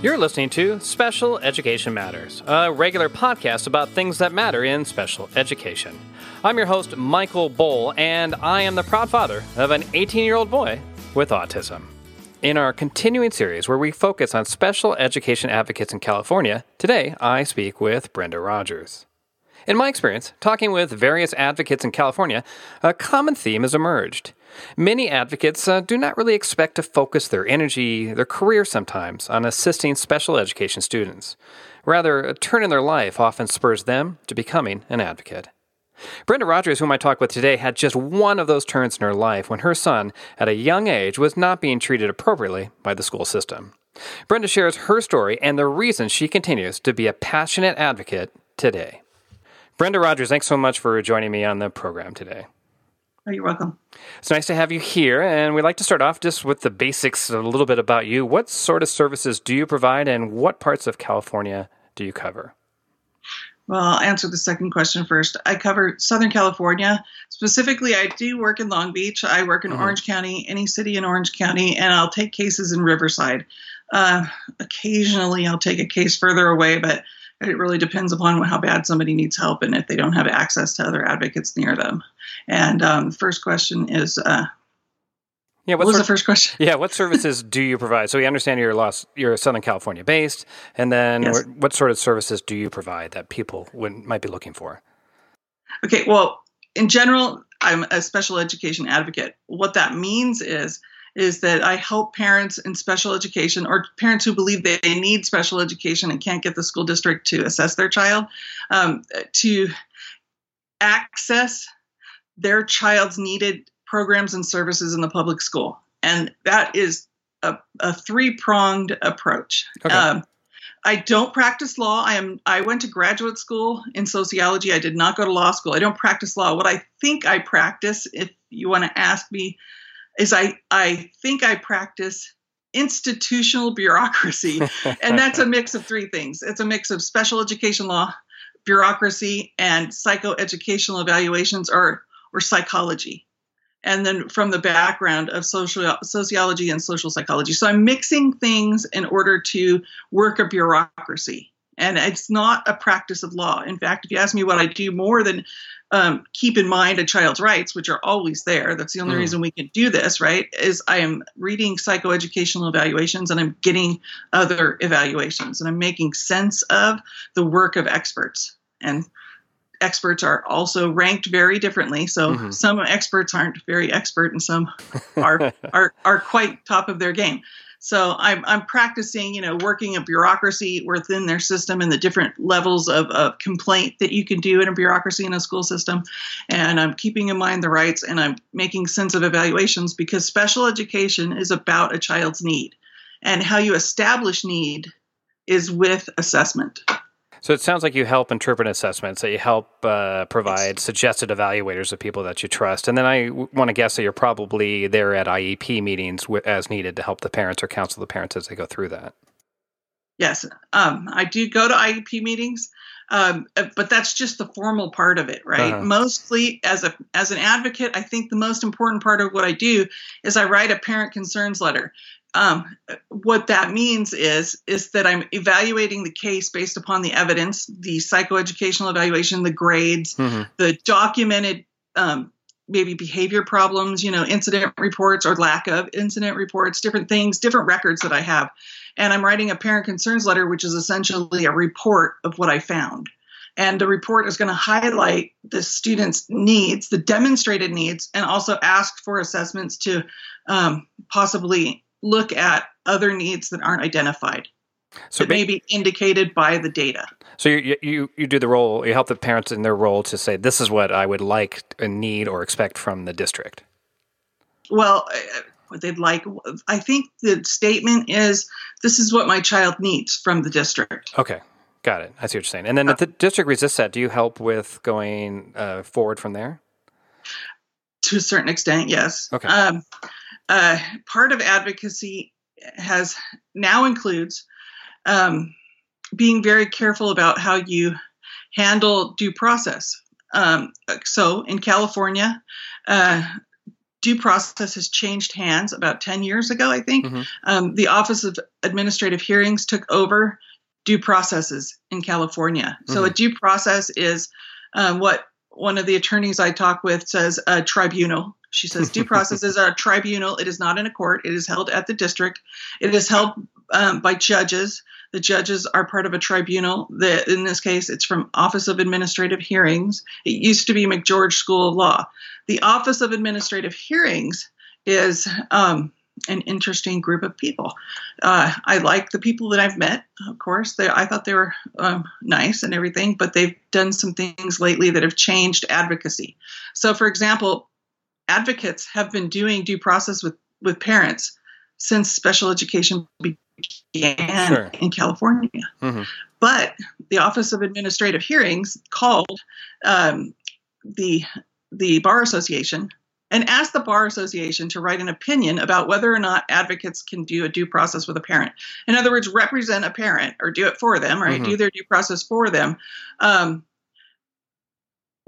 You're listening to Special Education Matters, a regular podcast about things that matter in special education. I'm your host, Michael Bohl, and I am the proud father of an 18 year old boy with autism. In our continuing series where we focus on special education advocates in California, today I speak with Brenda Rogers. In my experience, talking with various advocates in California, a common theme has emerged. Many advocates uh, do not really expect to focus their energy, their career sometimes, on assisting special education students. Rather, a turn in their life often spurs them to becoming an advocate. Brenda Rogers, whom I talk with today, had just one of those turns in her life when her son, at a young age, was not being treated appropriately by the school system. Brenda shares her story and the reason she continues to be a passionate advocate today. Brenda Rogers, thanks so much for joining me on the program today. Oh, you're welcome. It's nice to have you here, and we'd like to start off just with the basics, a little bit about you. What sort of services do you provide, and what parts of California do you cover? Well, I'll answer the second question first. I cover Southern California. Specifically, I do work in Long Beach. I work in mm-hmm. Orange County, any city in Orange County, and I'll take cases in Riverside. Uh, occasionally, I'll take a case further away, but it really depends upon how bad somebody needs help and if they don't have access to other advocates near them. And um, the first question is. Uh, yeah, what, what was the first question? Yeah, what services do you provide? So we understand you're lost, you're Southern California based, and then yes. what sort of services do you provide that people would, might be looking for? Okay, well, in general, I'm a special education advocate. What that means is is that I help parents in special education or parents who believe they need special education and can't get the school district to assess their child um, to access their child's needed programs and services in the public school. And that is a, a three pronged approach. Okay. Um, I don't practice law. I am I went to graduate school in sociology. I did not go to law school. I don't practice law. What I think I practice, if you want to ask me is I I think I practice institutional bureaucracy, and that's a mix of three things. It's a mix of special education law, bureaucracy, and psychoeducational evaluations or or psychology. And then from the background of social sociology and social psychology. So I'm mixing things in order to work a bureaucracy. And it's not a practice of law. In fact, if you ask me what I do more than um, keep in mind a child's rights, which are always there. That's the only mm. reason we can do this, right? Is I am reading psychoeducational evaluations and I'm getting other evaluations and I'm making sense of the work of experts. And experts are also ranked very differently. So mm-hmm. some experts aren't very expert and some are, are, are quite top of their game. So I'm, I'm practicing, you know, working a bureaucracy within their system and the different levels of, of complaint that you can do in a bureaucracy in a school system. And I'm keeping in mind the rights and I'm making sense of evaluations because special education is about a child's need. And how you establish need is with assessment. So it sounds like you help interpret assessments, that you help uh, provide suggested evaluators of people that you trust. And then I w- want to guess that you're probably there at IEP meetings w- as needed to help the parents or counsel the parents as they go through that. Yes, um, I do go to IEP meetings, um, uh, but that's just the formal part of it, right? Uh-huh. Mostly as a as an advocate, I think the most important part of what I do is I write a parent concerns letter um, what that means is is that I'm evaluating the case based upon the evidence, the psychoeducational evaluation, the grades, mm-hmm. the documented um, maybe behavior problems, you know, incident reports or lack of incident reports, different things, different records that I have, and I'm writing a parent concerns letter, which is essentially a report of what I found. And the report is going to highlight the student's needs, the demonstrated needs, and also ask for assessments to um, possibly look at other needs that aren't identified so that may be indicated by the data. So you, you you do the role, you help the parents in their role to say this is what I would like and need or expect from the district. Well, uh, what they'd like, I think the statement is this is what my child needs from the district. Okay, got it. I see what you're saying. And then uh, if the district resists that, do you help with going uh, forward from there? To a certain extent, yes. Okay. Um, uh, part of advocacy has now includes um, being very careful about how you handle due process. Um, so in California, uh, due process has changed hands about 10 years ago, I think. Mm-hmm. Um, the Office of Administrative Hearings took over due processes in California. Mm-hmm. So a due process is um, what one of the attorneys I talk with says a tribunal. She says due process is a tribunal. It is not in a court. It is held at the district. It is held um, by judges. The judges are part of a tribunal. The, in this case, it's from Office of Administrative Hearings. It used to be McGeorge School of Law. The Office of Administrative Hearings is um, an interesting group of people. Uh, I like the people that I've met, of course. They, I thought they were um, nice and everything, but they've done some things lately that have changed advocacy. So, for example, advocates have been doing due process with, with parents since special education began sure. in California. Mm-hmm. But the Office of Administrative Hearings called um, the the Bar Association and asked the Bar Association to write an opinion about whether or not advocates can do a due process with a parent. In other words, represent a parent or do it for them, right? Mm-hmm. Do their due process for them. Um,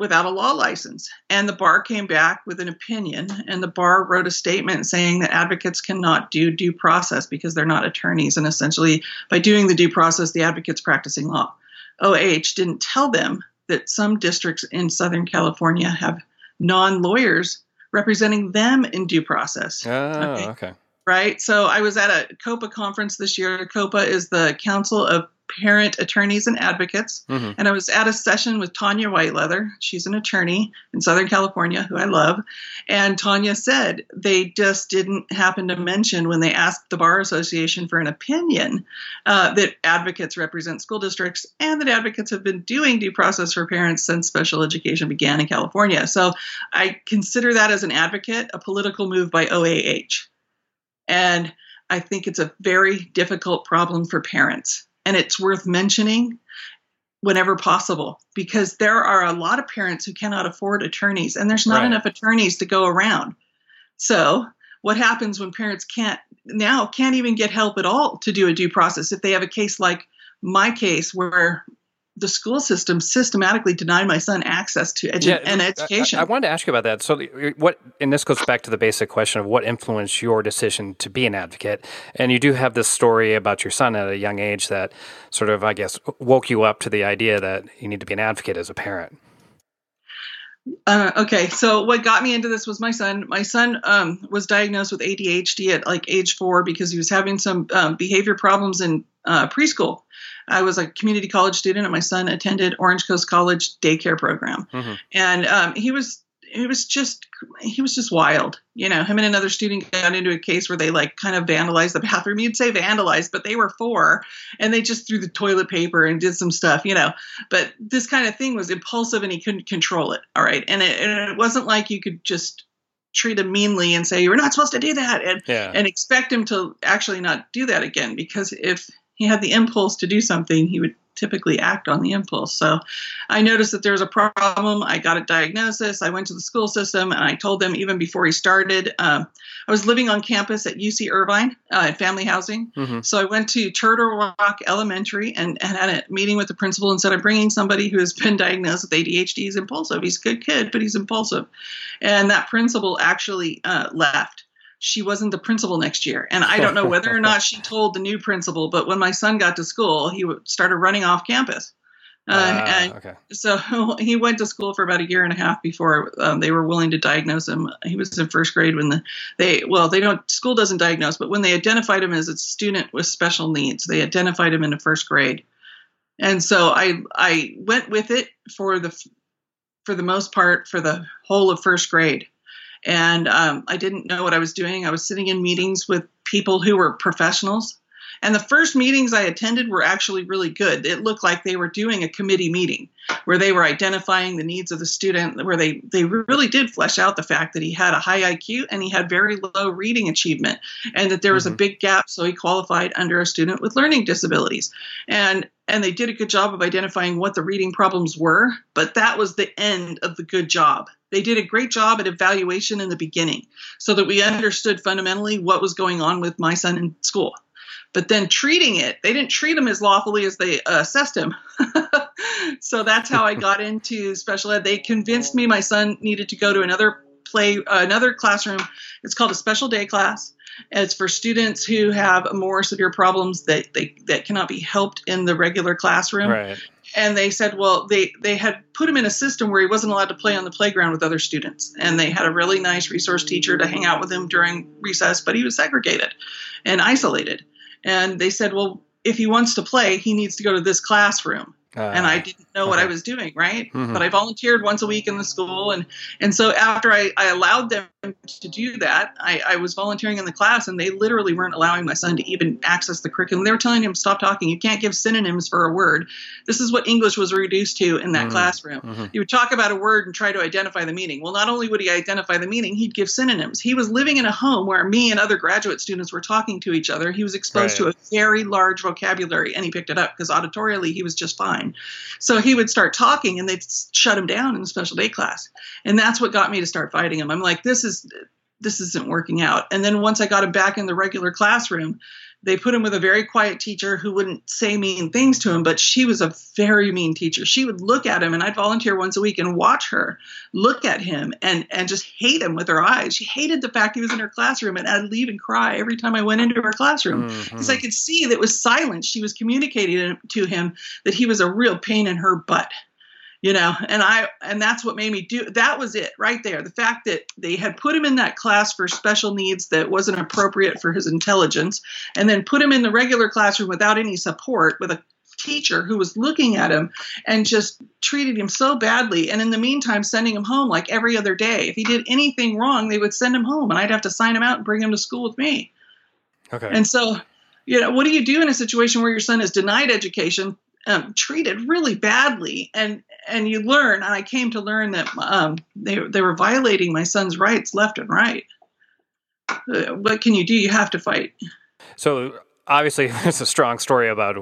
without a law license. And the bar came back with an opinion, and the bar wrote a statement saying that advocates cannot do due process because they're not attorneys. And essentially, by doing the due process, the advocate's practicing law. OH didn't tell them that some districts in Southern California have non lawyers representing them in due process. Oh, okay. okay. Right. So I was at a COPAA conference this year. COPAA is the Council of parent attorneys and advocates. Mm-hmm. And I was at a session with Tanya Whiteleather. She's an attorney in Southern California who I love. And Tanya said they just didn't happen to mention when they asked the Bar Association for an opinion uh, that advocates represent school districts and that advocates have been doing due process for parents since special education began in California. So I consider that as an advocate a political move by OAH. And I think it's a very difficult problem for parents and it's worth mentioning whenever possible because there are a lot of parents who cannot afford attorneys and there's not right. enough attorneys to go around. So, what happens when parents can't now can't even get help at all to do a due process if they have a case like my case where the school system systematically denied my son access to edu- yeah, and education. I, I, wanted to ask you about that. So, what, and this goes back to the basic question of what influenced your decision to be an advocate. And you do have this story about your son at a young age that sort of, I guess, woke you up to the idea that you need to be an advocate as a parent. Uh, okay, so what got me into this was my son. My son um, was diagnosed with ADHD at like age four because he was having some um, behavior problems in uh, preschool. I was a community college student, and my son attended Orange Coast College daycare program, mm-hmm. and um, he was he was just he was just wild. You know, him and another student got into a case where they like kind of vandalized the bathroom. You'd say vandalized, but they were four, and they just threw the toilet paper and did some stuff. You know, but this kind of thing was impulsive, and he couldn't control it. All right, and it, and it wasn't like you could just treat him meanly and say you're not supposed to do that and yeah. and expect him to actually not do that again because if he had the impulse to do something, he would typically act on the impulse. So I noticed that there was a problem. I got a diagnosis. I went to the school system and I told them even before he started. Um, I was living on campus at UC Irvine uh, at family housing. Mm-hmm. So I went to Turtle Rock Elementary and, and, had a meeting with the principal and said, I'm bringing somebody who has been diagnosed with ADHD. He's impulsive. He's a good kid, but he's impulsive. And that principal actually uh, left she wasn't the principal next year. And I don't know whether or not she told the new principal, but when my son got to school, he started running off campus. Uh, uh, and okay. so he went to school for about a year and a half before um, they were willing to diagnose him. He was in first grade when the they well they don't school doesn't diagnose, but when they identified him as a student with special needs, they identified him in the first grade. And so I I went with it for the for the most part for the whole of first grade and um, I didn't know what I was doing. I was sitting in meetings with people who were professionals. And the first meetings I attended were actually really good. It looked like they were doing a committee meeting where they were identifying the needs of the student, where they, they really did flesh out the fact that he had a high IQ and he had very low reading achievement, and that there was mm-hmm. a big gap, so he qualified under a student with learning disabilities. And and they did a good job of identifying what the reading problems were, but that was the end of the good job. They did a great job at evaluation in the beginning so that we understood fundamentally what was going on with my son in school. But then treating it, they didn't treat him as lawfully as they uh, assessed him. so that's how I got into special ed. They convinced me my son needed to go to another play another classroom. It's called a special day class. It's for students who have more severe problems that they that cannot be helped in the regular classroom. Right. And they said, well, they they had put him in a system where he wasn't allowed to play on the playground with other students, and they had a really nice resource teacher to hang out with him during recess, but he was segregated and isolated. And they said, well, if he wants to play, he needs to go to this classroom. Uh, and I didn't know what I was doing, right? Mm-hmm. But I volunteered once a week in the school, and and so after I, I allowed them to do that, I, I was volunteering in the class, and they literally weren't allowing my son to even access the curriculum. They were telling him, "Stop talking! You can't give synonyms for a word." This is what English was reduced to in that mm-hmm. classroom. Mm-hmm. You would talk about a word and try to identify the meaning. Well, not only would he identify the meaning, he'd give synonyms. He was living in a home where me and other graduate students were talking to each other. He was exposed right. to a very large vocabulary, and he picked it up because auditorially he was just fine. So he would start talking and they'd shut him down in the special day class. And that's what got me to start fighting him. I'm like, this is this isn't working out. And then once I got him back in the regular classroom, they put him with a very quiet teacher who wouldn't say mean things to him, but she was a very mean teacher. She would look at him, and I'd volunteer once a week and watch her look at him and and just hate him with her eyes. She hated the fact he was in her classroom, and I'd leave and cry every time I went into her classroom because mm-hmm. I could see that was silence. She was communicating to him that he was a real pain in her butt you know and i and that's what made me do that was it right there. The fact that they had put him in that class for special needs that wasn't appropriate for his intelligence and then put him in the regular classroom without any support with a teacher who was looking at him and just treated him so badly and in the meantime sending him home like every other day. If he did anything wrong they would send him home and i'd have to sign him out and bring him to school with me. Okay. And so you know what do you do in a situation where your son is denied education um, treated really badly and and you learn and i came to learn that um, they, they were violating my son's rights left and right. Uh, what can you do? You have to fight. So obviously there's a strong story about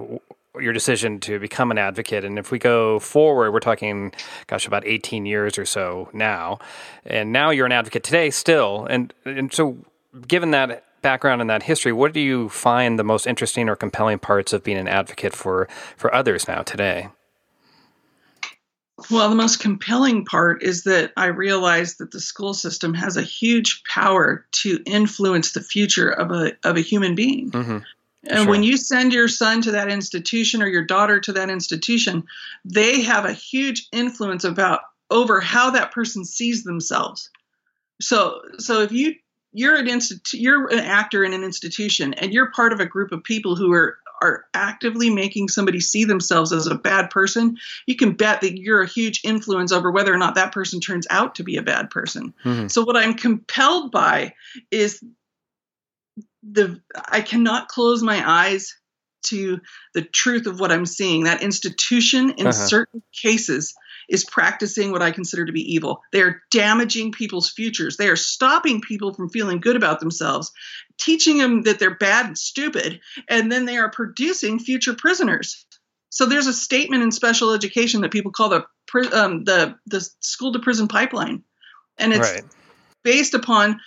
your decision to become an advocate and if we go forward we're talking gosh about 18 years or so now and now you're an advocate today still and and so given that background and that history, what do you find the most interesting or compelling parts of being an advocate for for others now today? Well, the most compelling part is that I realized that the school system has a huge power to influence the future of a of a human being. Mm-hmm. And sure. when you send your son to that institution or your daughter to that institution, they have a huge influence about over how that person sees themselves. So so if you you're an institu- you're an actor in an institution and you're part of a group of people who are are actively making somebody see themselves as a bad person, you can bet that you're a huge influence over whether or not that person turns out to be a bad person. Mm-hmm. So what I'm compelled by is the I cannot close my eyes to the truth of what I'm seeing. That institution in uh-huh. certain cases is practicing what I consider to be evil. They are damaging people's futures. They are stopping people from feeling good about themselves, teaching them that they're bad and stupid, and then they are producing future prisoners. So there's a statement in special education that people call the um, the the school to prison pipeline, and it's right. based upon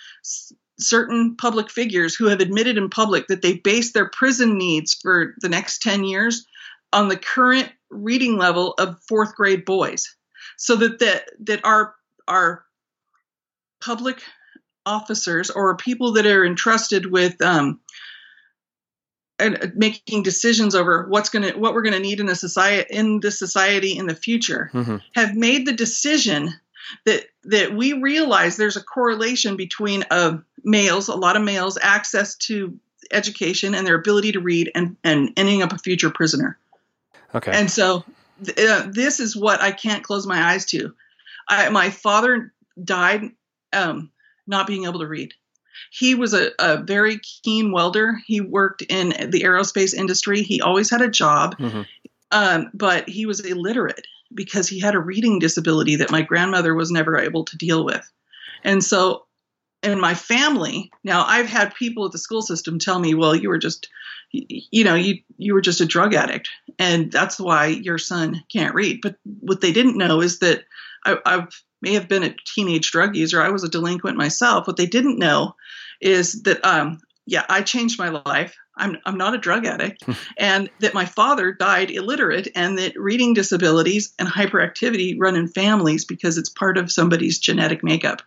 certain public figures who have admitted in public that they base their prison needs for the next 10 years on the current reading level of fourth grade boys so that that, that our our public officers or people that are entrusted with um, making decisions over what's going to what we're going to need in the society in the society in the future mm-hmm. have made the decision that that we realize there's a correlation between uh, males a lot of males access to education and their ability to read and and ending up a future prisoner Okay. And so uh, this is what I can't close my eyes to. I, my father died um, not being able to read. He was a, a, very keen welder. He worked in the aerospace industry. He always had a job, mm-hmm. um, but he was illiterate because he had a reading disability that my grandmother was never able to deal with. And so in my family, now I've had people at the school system tell me, well, you were just you know you you were just a drug addict and that's why your son can't read. But what they didn't know is that I, I may have been a teenage drug user i was a delinquent myself. What they didn't know is that um, yeah i changed my life i'm, I'm not a drug addict and that my father died illiterate and that reading disabilities and hyperactivity run in families because it's part of somebody's genetic makeup.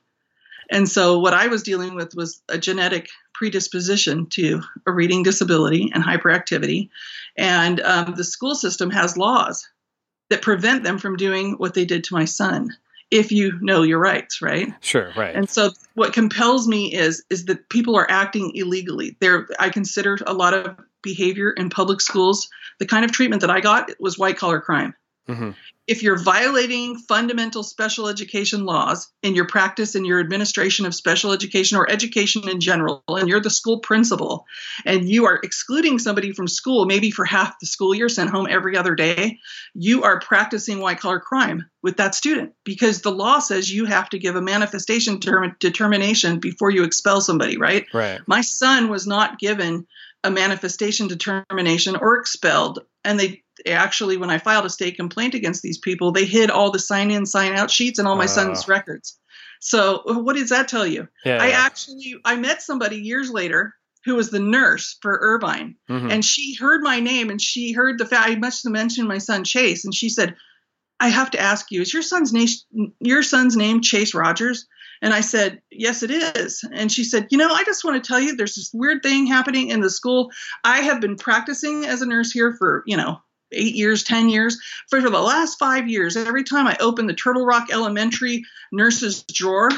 And so what I was dealing with was a genetic predisposition to a reading disability and hyperactivity. And um, the school system has laws that prevent them from doing what they did to my son if you know your rights right? Sure right. And so what compels me is is that people are acting illegally. There i consider a lot of behavior in public schools the kind of treatment that i got was white collar crime. Mm-hmm if you're violating fundamental special education laws in your practice and your administration of special education or education in general, and you're the school principal, and you are excluding somebody from school, maybe for half the school year, sent home every other day, you are practicing white collar crime with that student because the law says you have to give a manifestation term- determination before you expel somebody, right? Right. My son was not given a manifestation determination or expelled and they actually when i filed a state complaint against these people they hid all the sign in sign out sheets and all my uh. son's records so what does that tell you yeah, i actually i met somebody years later who was the nurse for irvine mm-hmm. and she heard my name and she heard the fact i must have mentioned my son chase and she said i have to ask you is your son's name your son's name chase rogers and I said, Yes, it is. And she said, You know, I just want to tell you there's this weird thing happening in the school. I have been practicing as a nurse here for, you know, eight years, 10 years. For the last five years, every time I open the Turtle Rock Elementary nurse's drawer,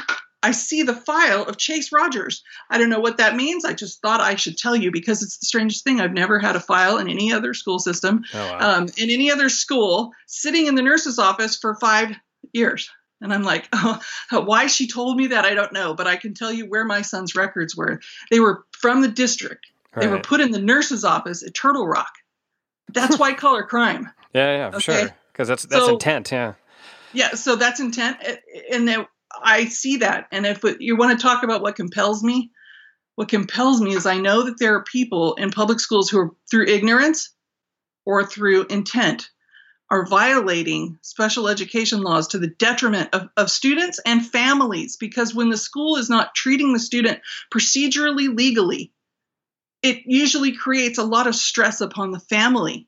I see the file of Chase Rogers. I don't know what that means. I just thought I should tell you because it's the strangest thing. I've never had a file in any other school system, oh, wow. um, in any other school, sitting in the nurse's office for five years. And I'm like, oh, why she told me that, I don't know, but I can tell you where my son's records were. They were from the district. Right. They were put in the nurse's office at Turtle Rock. That's white collar crime. Yeah, yeah, okay? sure. Because that's that's so, intent. Yeah. Yeah, so that's intent, and I see that. And if you want to talk about what compels me, what compels me is I know that there are people in public schools who are through ignorance or through intent are violating special education laws to the detriment of, of students and families because when the school is not treating the student procedurally legally, it usually creates a lot of stress upon the family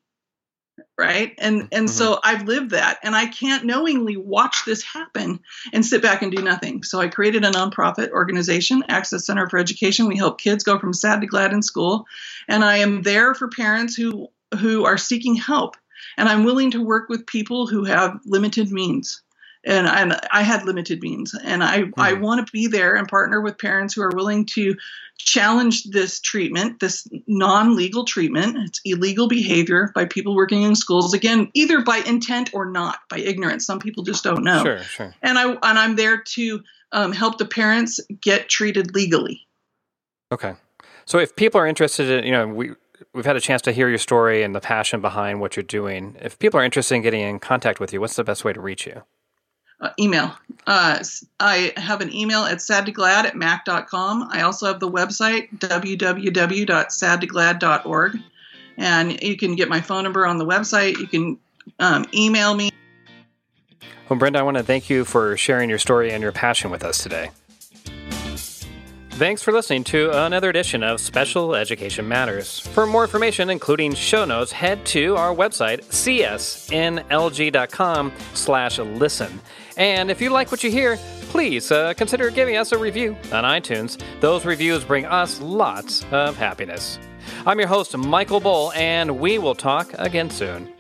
right? And and mm-hmm. so i've lived that and i can't knowingly watch this happen and sit back and do nothing. So i created a nonprofit organization access center for education. We help kids go from sad to glad in school. And i am there for parents who who are seeking help. And I'm willing to work with people who have limited means. And I, I had limited means, and I, mm. I want to be there and partner with parents who are willing to challenge this treatment, this non legal treatment. It's illegal behavior by people working in schools, again, either by intent or not, by ignorance. Some people just don't know. Sure, sure. And, I, and I'm there to um, help the parents get treated legally. Okay. So if people are interested in, you know, we we've had a chance to hear your story and the passion behind what you're doing. If people are interested in getting in contact with you, what's the best way to reach you? Uh, email. Uh, I have an email at sadtoglad at mac.com. I also have the website www.sadtoglad.org. And you can get my phone number on the website. You can um, email me. Well, Brenda, I want to thank you for sharing your story and your passion with us today. Thanks for listening to another edition of Special Education Matters. For more information, including show notes, head to our website, csnlg.com slash listen. And if you like what you hear, please uh, consider giving us a review on iTunes. Those reviews bring us lots of happiness. I'm your host, Michael Bull, and we will talk again soon.